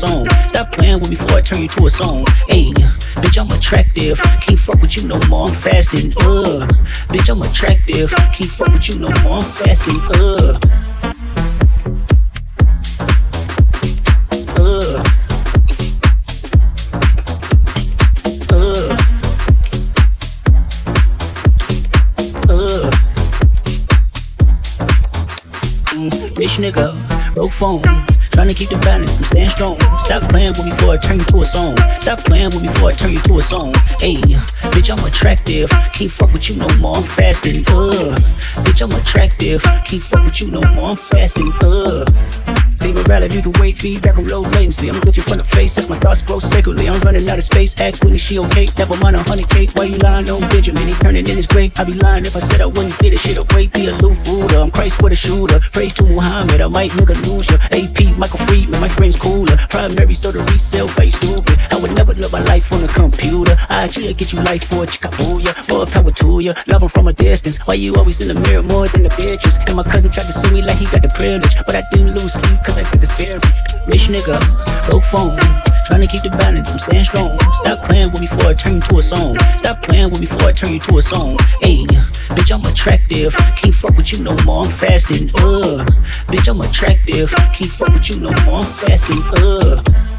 song. Stop playing with me before I turn you to a song. Hey, bitch, I'm attractive. Can't fuck with you no more, I'm fasting. Uh, bitch, I'm attractive. Can't fuck with you no more, I'm fasting. Uh. Bitch nigga, broke phone. Trying to keep the balance, I'm staying strong. Stop playing with me before I turn you to a song. Stop playing with me before I turn you to a song. Hey, bitch, I'm attractive. Can't fuck with you no more, I'm fasting. Uh, bitch, I'm attractive. Can't fuck with you no more, I'm fasting. Uh. Favorite rally, you can wait, feedback on low latency. I'm glitching from the face, that's my thoughts grow sacredly. I'm running out of space, ask Whitney, she okay? Never mind a hundred K, why you lying on Benjamin? He turning in his grave. I'd be lying if I said I wouldn't get it. Shit away, be a aloof Buddha. I'm Christ with a shooter. Praise to Muhammad, I might nigga lose ya. AP, Michael Friedman, my friend's cooler. Primary, so the resale face stupid. I would never live my life on a computer. I actually get you life for a chickabooya. More power to ya. Love him from a distance. Why you always in the mirror more than the bitches? And my cousin tried to sue me like he got the privilege. But I didn't lose sleep cause I took stairs. Rich nigga, broke phone. Trying to keep the balance, I'm staying strong. Stop playing with me before I turn you to a song. Stop playing with me before I turn you to a song. Hey, bitch, I'm attractive. Can't fuck with you no more, I'm fasting. Uh, bitch, I'm attractive. Can't fuck with you no more, I'm fasting. Uh.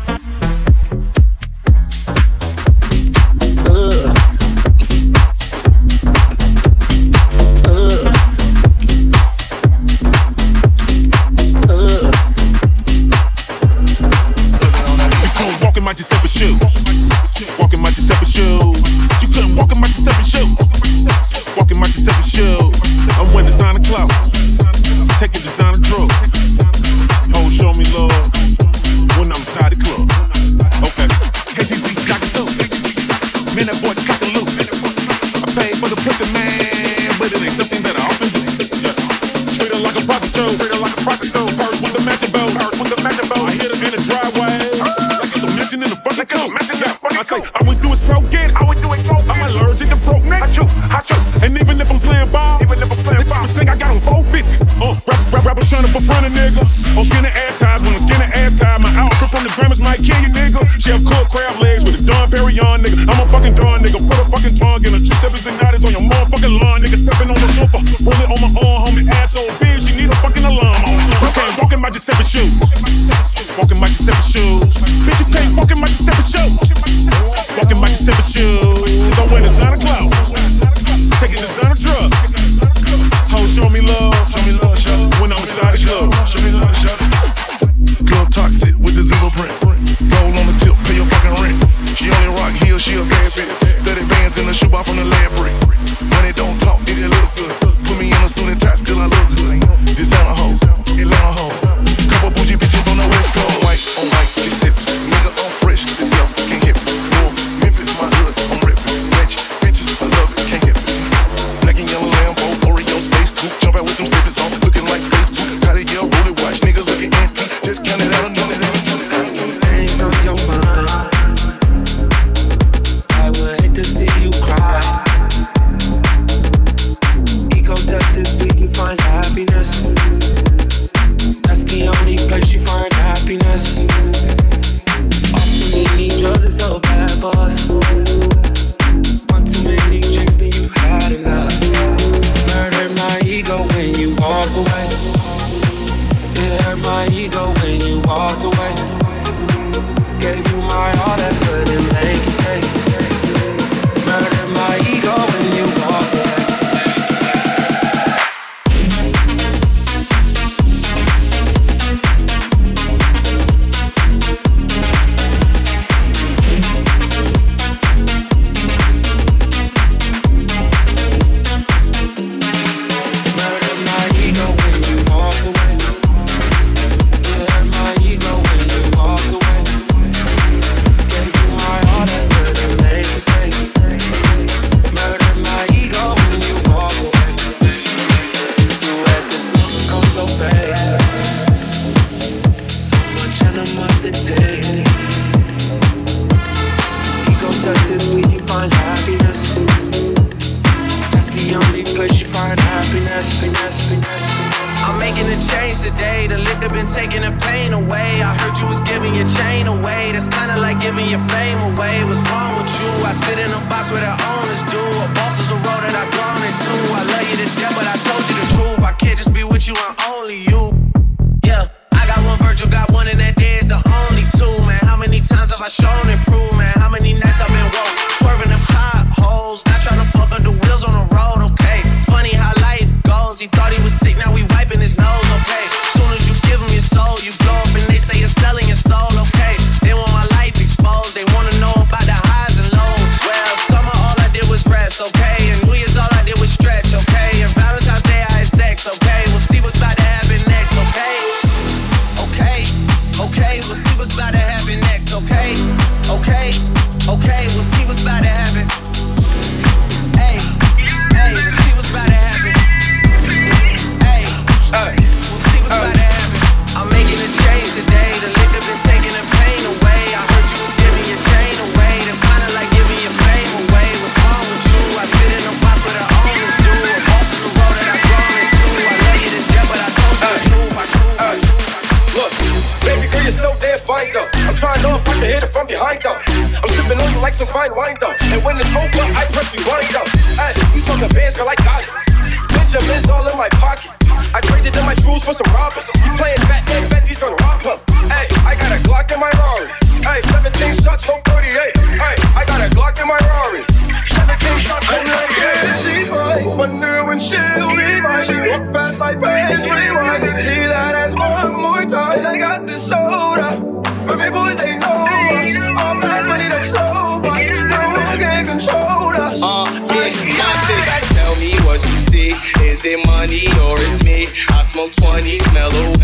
they know us. All money don't slow us. No one can control us. Uh, yeah, tell me what you see. Is it money or is me? I smoke twenties mellow.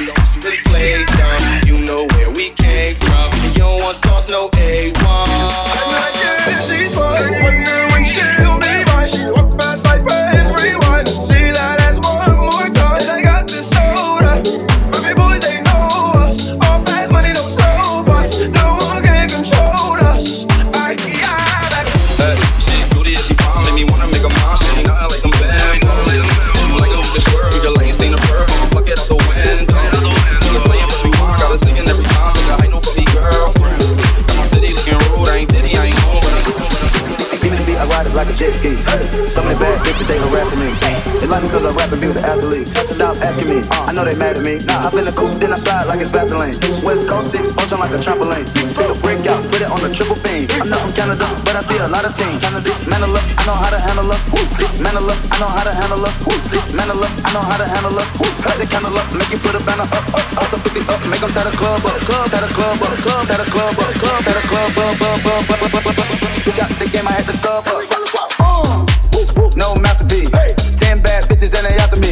We don't like a jet ski. So many bad bitches, they harassing me. They like me cause I rap and be the athletes. Stop asking me, uh, I know they mad at me. Nah, I feel the cool, then I slide like it's Vaseline. West Coast 6, punch on like a trampoline. Six, take a break out, put it on the triple beam. I'm not from Canada, but I see a lot of teams. This mantle up, I know how to handle up. This mantle up, I know how to handle up. This mantle up, I know how to handle up. Light the candle up, make you put a banner up, up, up, some 50 up, make them tie the club up, club, tie the club up, club, tie the club up, club, tie the club up, up, up, up, up, up, up, up, up. Dropped the game, I had to sub up. Uh, no masterpiece. Ten bad bitches and they after me.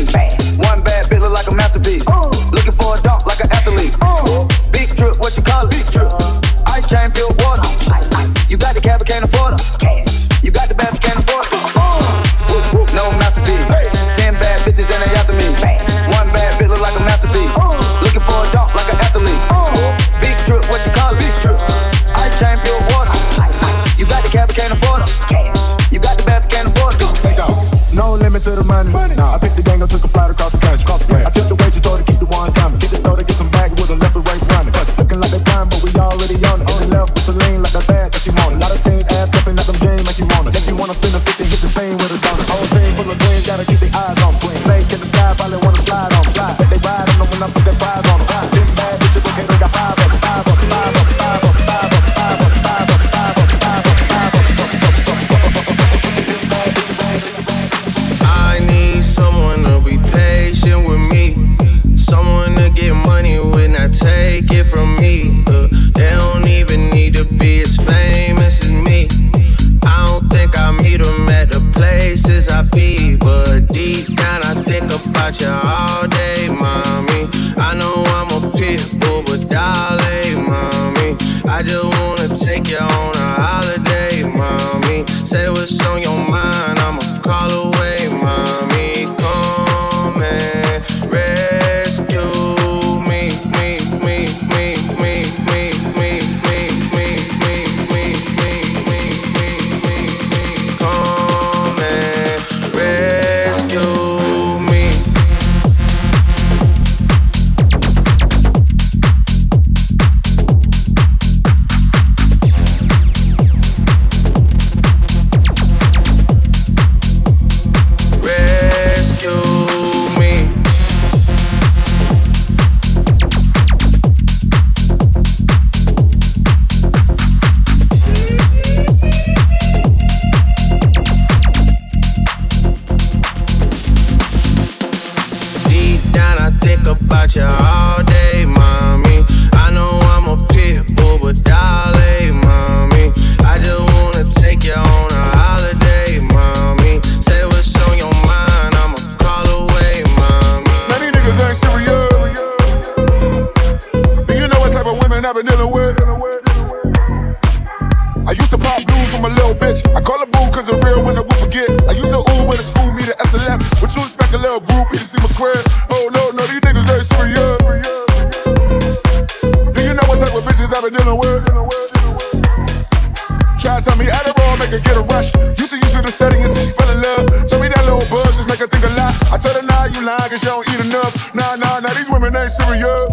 you lying cause y'all don't eat enough. Nah, nah, nah, these women ain't serious.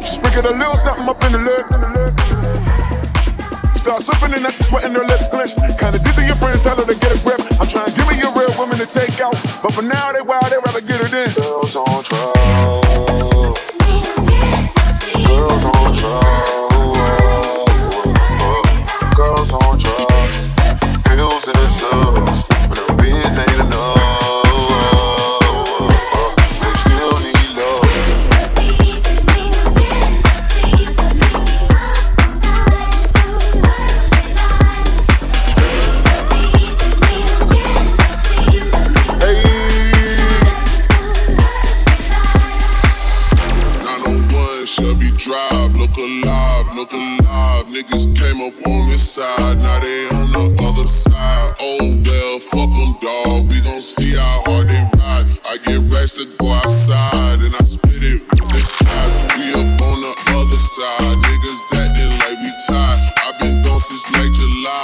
She's sprinkled a little something up in the lip. Start slipping and now she's sweating her lips clenched. Kinda dizzy, your friends tell her to get a grip. I'm trying to give me a real woman to take out. But for now, they wild, they rather get it in. Girls on trial.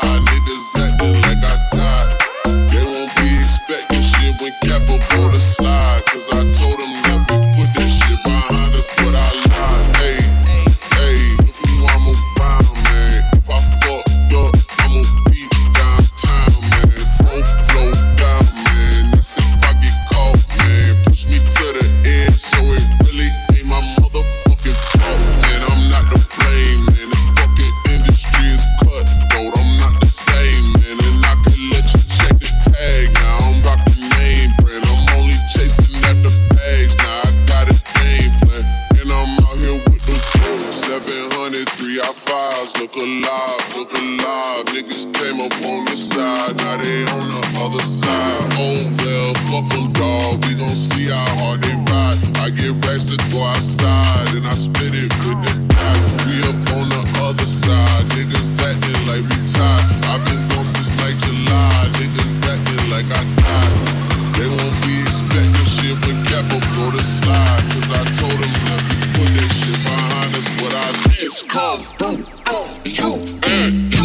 niggas at the It's called Boom, Boom, You. Mm.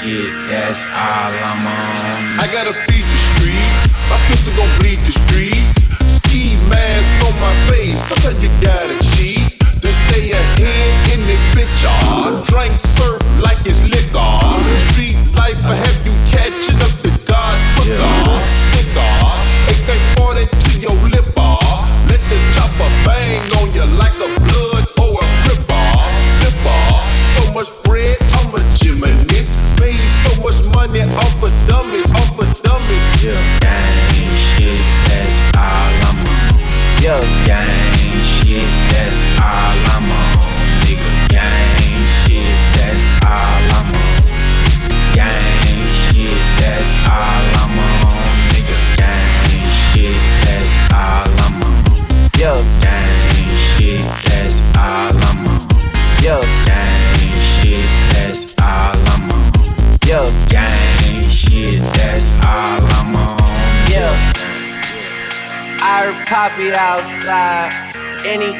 shit, that's all I'm on.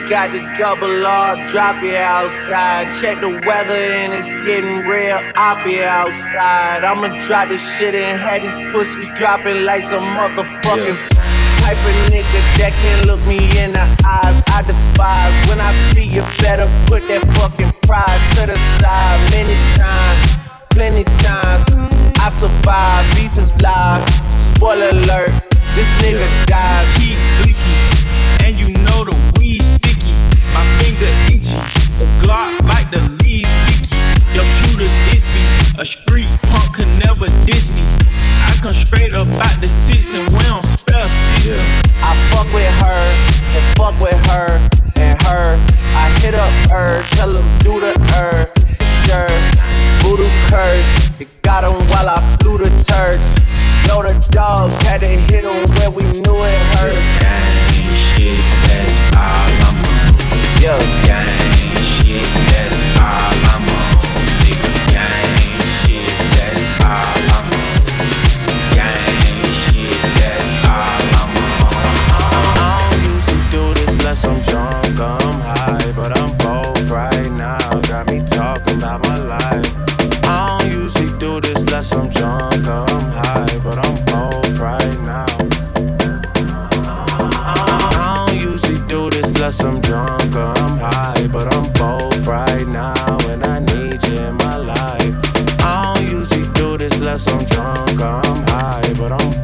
got the double R, drop it outside. Check the weather and it's getting real. I'll be outside. I'ma drop this shit and have these pussies dropping like some motherfucking. Yeah type of nigga that can't look me in the eyes. I despise when I see you. Better put that fucking pride to the side. Many times, plenty times, I survive. Beef is live. Spoiler alert: this nigga dies. He leaky nigga itchy. Glock like the lead leaky. Your shooter's iffy. A street punk can never diss me. I come straight up out the tits and we don't spell six. I fuck with her and fuck with her and her. I hit up her, tell him do the her. Sure, voodoo curse. It got him while I flew the turks. Know the dogs had to hit him where we knew it hurts. That ain't shit, that's all Shit, that's all I'm on. Shit, that's all I'm on. Shit, that's all I'm on. I don't do this I'm drunk, I'm drunk, I'm high, but I'm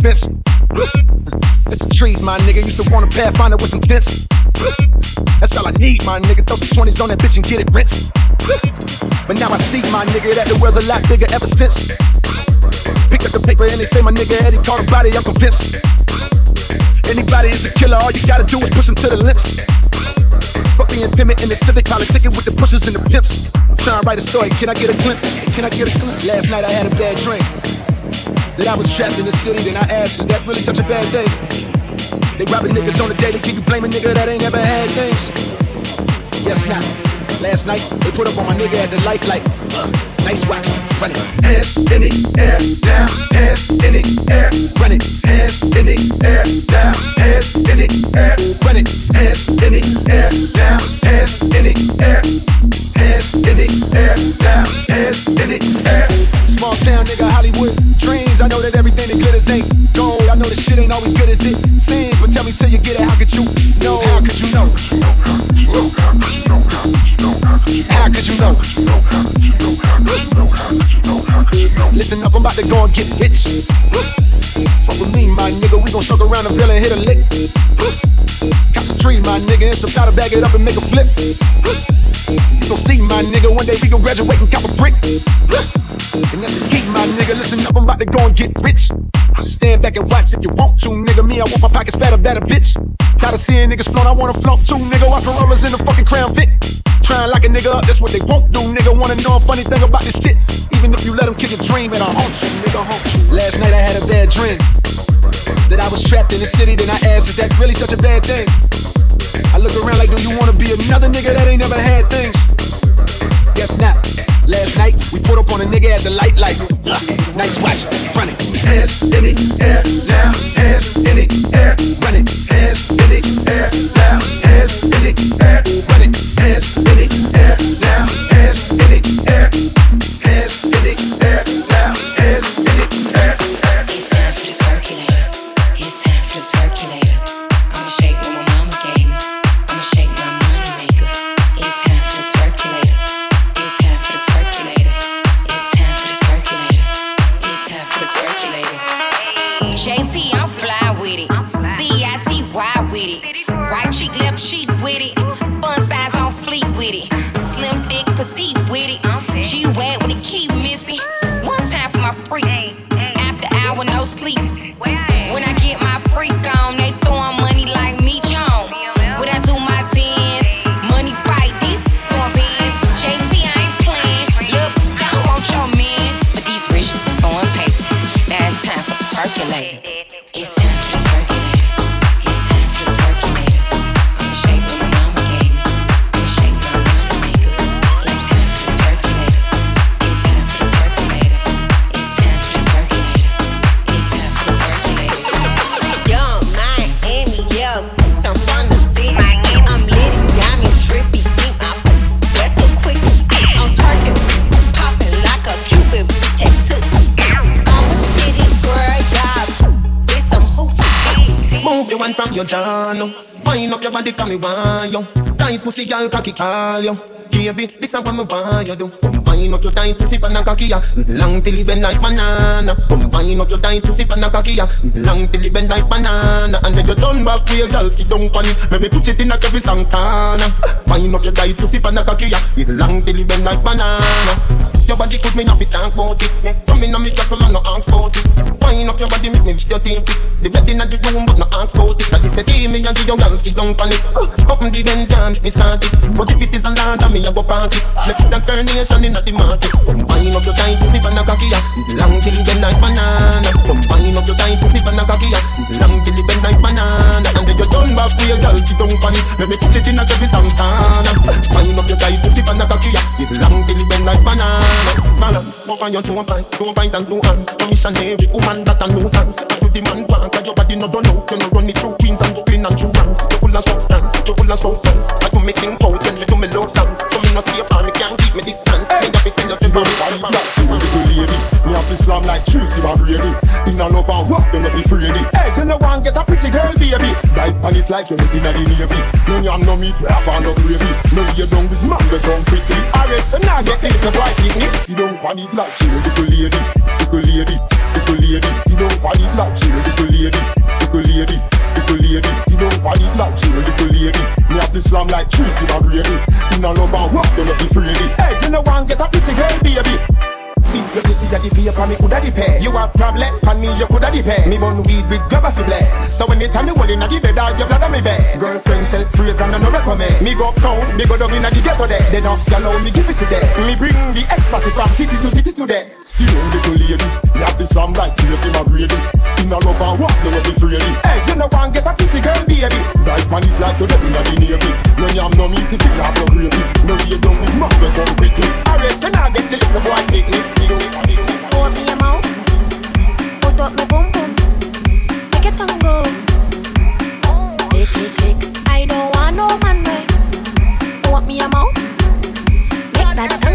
fence. There's some trees, my nigga. Used to want a pathfinder with some fence. That's all I need, my nigga. Throw some 20s on that bitch and get it rinsed. But now I see, my nigga, that the world's a lot bigger ever since. Pick up the paper and they say my nigga Eddie caught a body, I'm convinced. Anybody is a killer, all you gotta do is push them to the lips. Fuck being timid in the civic, politicking with the pushers and the pimps. I'm trying to write a story, can I get a glimpse? Can I get a glimpse? Last night I had a bad dream. That I was trapped in the city, then I asked, is that really such a bad thing? They robbing niggas on the daily, can you blame a nigga that ain't ever had things? Guess not. Last night, they put up on my nigga at the light, like, uh, nice watch, run it. Hands in the air, down, hands in the air, run it. Hands in the air, down, hands in the air, run it. Hands in the air, down, hands in the air, hands in the air, down, hands in the air. Small town nigga, Hollywood dreams. I know that everything that glitters ain't gold. I know this shit ain't always good as it seems, but tell me till you get it, how could you know? How could you know? How could you know? Listen up, I'm about to go and get rich. Fuck with me, my nigga. We gon' circle around the villa and hit a lick. Got some trees, my nigga, and some powder, bag it up and make a flip. You gon' see, my nigga, one day we gon' graduate and cop a brick. And that's the key, my nigga. Listen up, I'm about to go and get rich. Stand back and watch if you want to, nigga. Me, I want my pockets fatter, better, bitch. Tired of seeing niggas float, I wanna float too, nigga. Watch for rollers in the fucking crown Vic. Trying like a nigga up, that's what they won't do, nigga. Wanna know a funny thing about this shit? Even if you let them kill your dream, and I haunt you, nigga, haunt you. Last night I had a bad dream that I was trapped in the city, then I asked, is that really such a bad thing? I look around like, do you wanna be another nigga that ain't never had things? Guess not. Last night, we put up on a nigga at the light like, nice watch, running. Hands in the air, now, hands in the air, running. Hands in the air, now, hands in the air, running. Hands get want you. Tight pussy, girl, cocky call you. Baby, this is what me want you do. Wind up your tight pussy, pan a cocky ya. Long till it bend like banana. Wind up your tight pussy, pan a cocky ya. Long till it bend like banana. And then you turn back to your girl, sit down on it. Maybe push it in a every Santana. Wind up your tight pussy, pan a cocky ya. Long till it bend like banana. Your body could me not fit talk about it. Come in on me castle and no ask about it. Wind up your body, make me videotape it. The bed in the room, but no ask about it. A and give your girl sit down on it. Uh, Open the Benz and me start it. But if it is a land, me a go park it. Make a carnation in the market. Wind up your tight pussy, pan a cocky. Long till it bend like banana. Wind up your tight pussy, pan a cocky. Long till it bend like banana. And then you turn back to your girl, sit down on it. Let me push it in a every Santana. Wind up your tight pussy, pan a cocky. Long till it bend like banana. Balance, walk on your two pint, two pint and two hands. A missionary woman that a nuisance. You demand want, cause your body no done out. Queens and Brooklyn and through ranks. You full of substance, you full of substance. I do me think out when you do me love songs. So me no stay far, me can't keep me distance. Me have to tell you, say, Body black, she a little lady. Me have the slam like Tracy McGrady. In a love and walk, you no fi afraid. Hey, you no want get a pretty girl, baby. Dive on it like you're in a the navy. No yam, no meat, have a no gravy. No lay down with man, we come quickly. Arrest and now get little boy picnic. See down on it like she a little lady, little lady, little lady. See down on it like she a little lady, little lady. Little lady, see down on it like she a little lady. Me have the slam like Tracy McGrady. In a love and you no fi afraid it. Hey, you no want get a pretty girl, baby. You can see that the paper me coulda the pay. You have problem, and me you coulda the pay. Me bun weed with grabber fi play. So anytime me hold inna the bed, all your blood on me bed. Girlfriend self praise and I no recommend. Me go uptown, me go down inna the ghetto there. Then off allow me give it to them. Me bring the ecstasy from titty to titty to them. See you little lady, me have the slam like Tracy McGrady. In a love and walk, you no be afraid. Hey, you no want get a pretty girl, baby. Dive on it like you dead inna the navy. No yam, no meat, if you have no gravy. No lay down with man, we come quickly. Arrest and I get the little boy picnic. See you, see you. Open your mouth, put up my boom boom, make it tango. Click click click, I don't want no man way. Open me your mouth, make that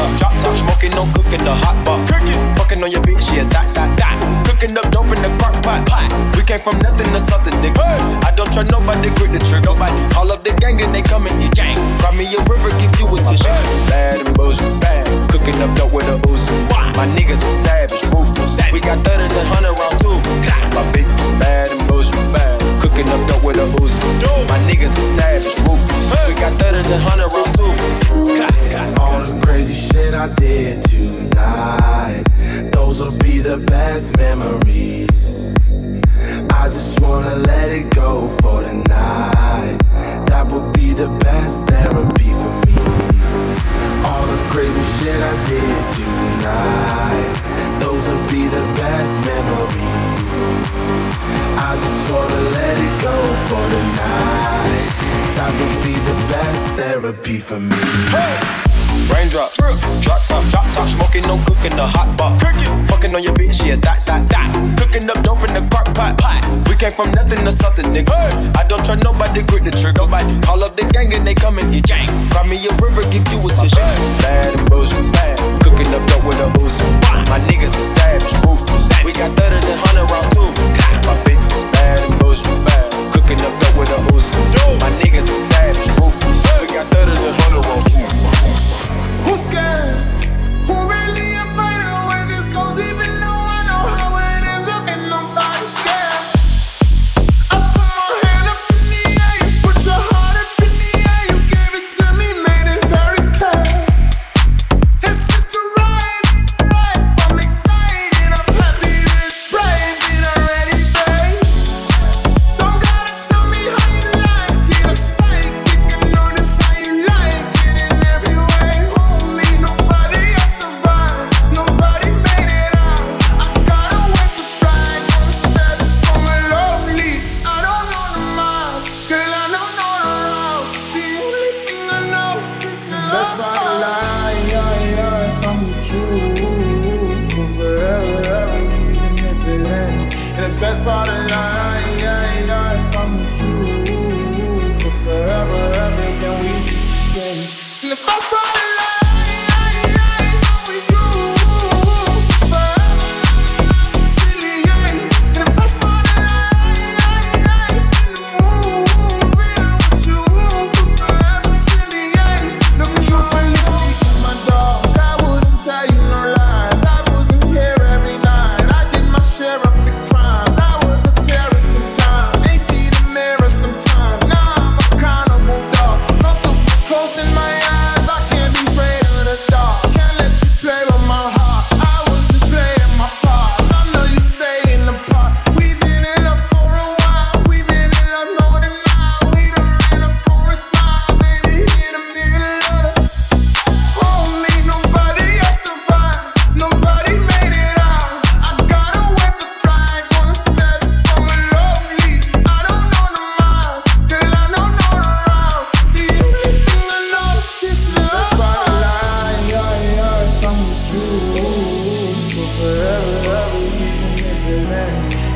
the best therapy for me. Raindrop, drop top, drop top, smoke Smoking, no cooking, in the hot pot. Cooking, fucking on your bitch, yeah, that, that, that. Cooking up dope in the crock pot, pot. We came from nothing to something, nigga. I don't trust nobody, grip the trigger. Nobody call up the gang and they come and get gang. Cry me a river, give you a tissue. Bad and bullshit, bad. Cooking up dope with a Uzi. My niggas are savage, ruthless. We got thudders and hundred round too. My bitch is bad and bullshit, bad. Cooking up dope with a Uzi. My niggas are savage, ruthless. We got thudders and hundred round too. All the crazy shit I did tonight, those will be the best memories. I just wanna let it go for the night. That would be the best therapy for me. All the crazy shit I did tonight, those will be the best memories. I just wanna let it go for the night. That would be the therapy for me. Raindrop, drip, drop top, drop top, smoking, no cooking, the hot pot. Cooking, fucking on your bitch, yeah, that, that, that. Cooking up dope in the crock pot, pot. We came from nothing to something, nigga. I don't trust nobody, grip the trigger. Nobody call up the gang and they come and get gang. Cry me a river, give you a tissue. Bad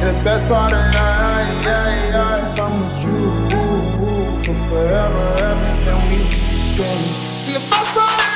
And the best part of life, yeah. If I'm with you for forever, ever, then we begin. And the best part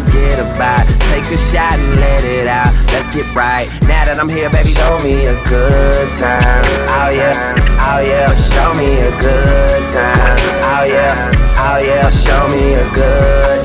forget about. Take a shot and let it out. Let's get right. Now that I'm here, baby, show me a good time. Oh yeah, oh yeah. Show me a good time. Oh yeah, oh yeah. Show me a good,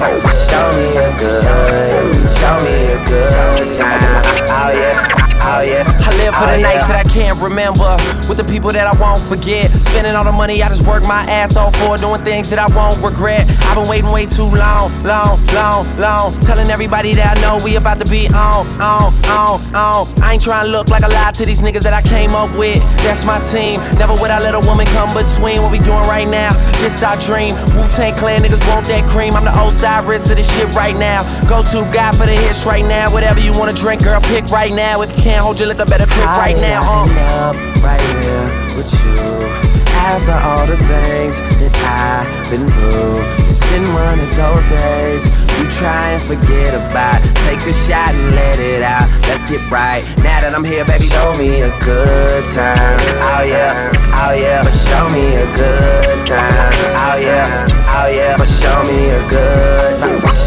show me a good, show me a good time. Oh yeah. Oh yeah. I live for the oh, nights that I can't remember. With the people that I won't forget. Spending all the money I just work my ass off for. Doing things that I won't regret. I've been waiting way too long, long, long, long. Telling everybody that I know we about to be on, on, on, on. I ain't trying to look like a lie to these niggas that I came up with. That's my team. Never would I let a woman come between what we doing right now. This our dream. Wu Tang Clan niggas want that cream. I'm the Osiris of this shit right now. Go to God for the hits right now. Whatever you wanna drink, girl, pick right now. If you can't hold your liquor, better pick right now. Uh. up right here with you. After all the things that I've been through, it's been one of those days you try and forget about. Take a shot and let it out. Let's get right. Now that I'm here, baby, show me a good time. Oh yeah, oh yeah. But show me a good time. Oh yeah, oh yeah. But show me a good.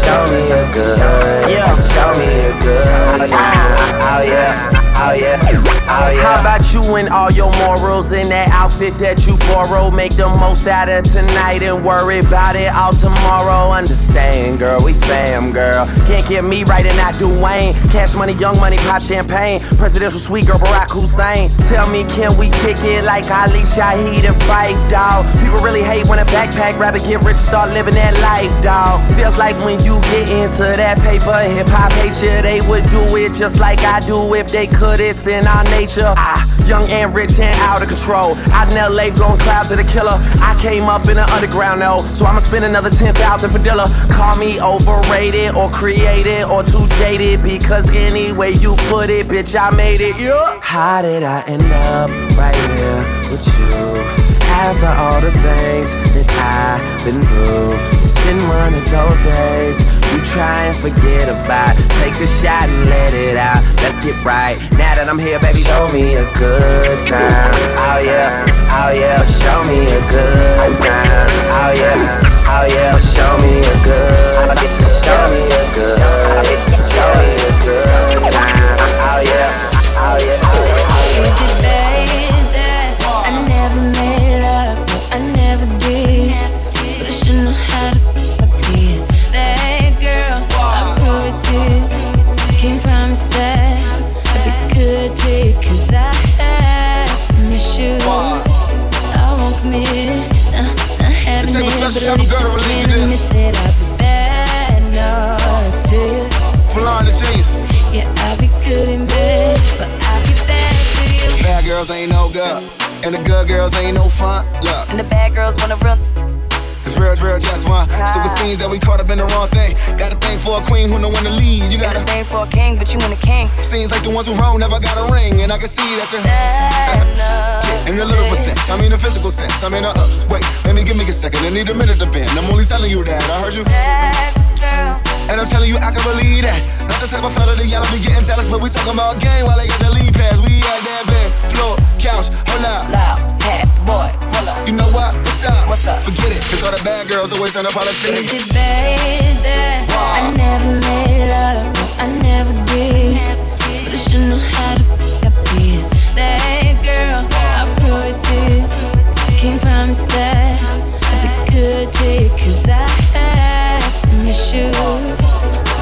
Show me a good. Yeah. Show me a good time. Oh yeah. Yeah, oh yeah. How about you and all your morals in that outfit that you borrow? Make the most out of tonight and worry about it all tomorrow. Understand, girl, we fam, girl. Can't get me right and not Dwayne. Cash money, young money, pop champagne. Presidential suite, girl, Barack Hussein. Tell me, can we kick it like Ali Shaheed and Phife, dog? People really hate when a backpack rabbit get rich and start living that life, dog. Feels like when you get into that paper, hip hop hate you, they would do it just like I do if they could. It's in our nature. Ah, young and rich and out of control. Out in LA, blowing clouds of the killer. I came up in the underground, though, so I'ma spend another 10,000 for Dilla. Call me overrated or created or too jaded because any way you put it, bitch, I made it. Yeah. How did I end up right here with you? After all the things that I've been through, been one of those days you try and forget about. Take a shot and let it out. Let's get right. Now that I'm here, baby, show me a good time. Oh yeah, oh yeah. But show me a good time. Oh yeah, oh yeah. But show me a good. Show me a good. Show me a good girls ain't no good. And the good girls ain't no fun. Look. And the bad girls wanna real. It's real, real, just one. Uh-huh. So it seems that we caught up in the wrong thing. Got a thing for a queen who know when to lead. You got a thing for a king, but you want a king. Seems like the ones who wrong never got a ring. And I can see that you're. in a literal sense, I mean a physical sense. I mean in a ups. Wait, let me give me a second. I need a minute to bend. I'm only telling you that. I heard you. And I'm telling you, I can believe that. Not the type of fella that y'all be getting jealous, but we talking about game while they got the lead pass. We at that floor, couch, hold up. Loud, hat, boy, hold up. You know what? What's up? What's up? Forget it, cause all the bad girls always end up on the Is it bad that I never made love? No, I never did. But I should know how to f- up bad girl. I prove it to you. Can't promise that I'll be good to you. Cause I had some issues.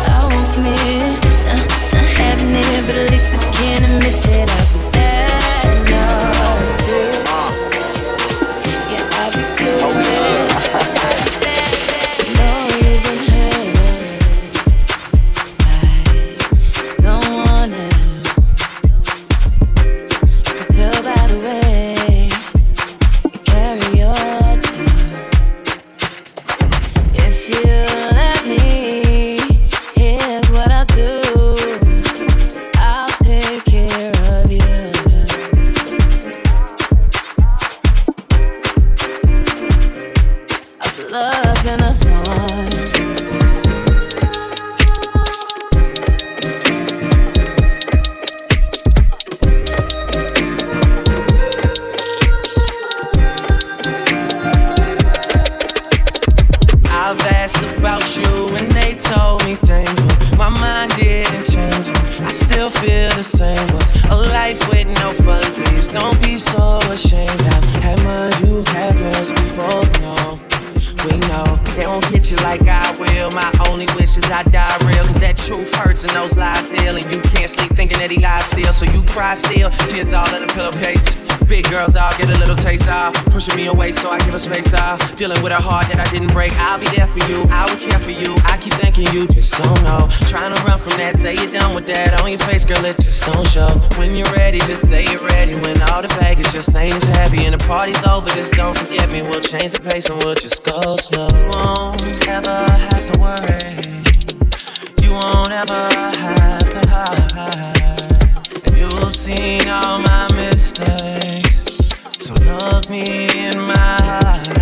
I won't commit. Uh, uh, nah, not having it, but at least I can admit that I'll so ashamed. I've you've had yours. We both know. We know they won't get you like I will. My only wish is I die truth hurts and those lies heal. And you can't sleep thinking that he lies still. So you cry still, tears all in the pillowcase. Big girls, I'll get a little taste off. Pushing me away, so I give a space off. Dealing with a heart that I didn't break. I'll be there for you, I will care for you. I keep thinking you just don't know. Trying to run from that, say you're done with that. On your face, girl, it just don't show. When you're ready, just say you're ready. When all the baggage just ain't as heavy and the party's over, just don't forget me. We'll change the pace and we'll just go slow. You won't ever have to worry won't ever have to hide. And you've seen all my mistakes. So look me in my eyes.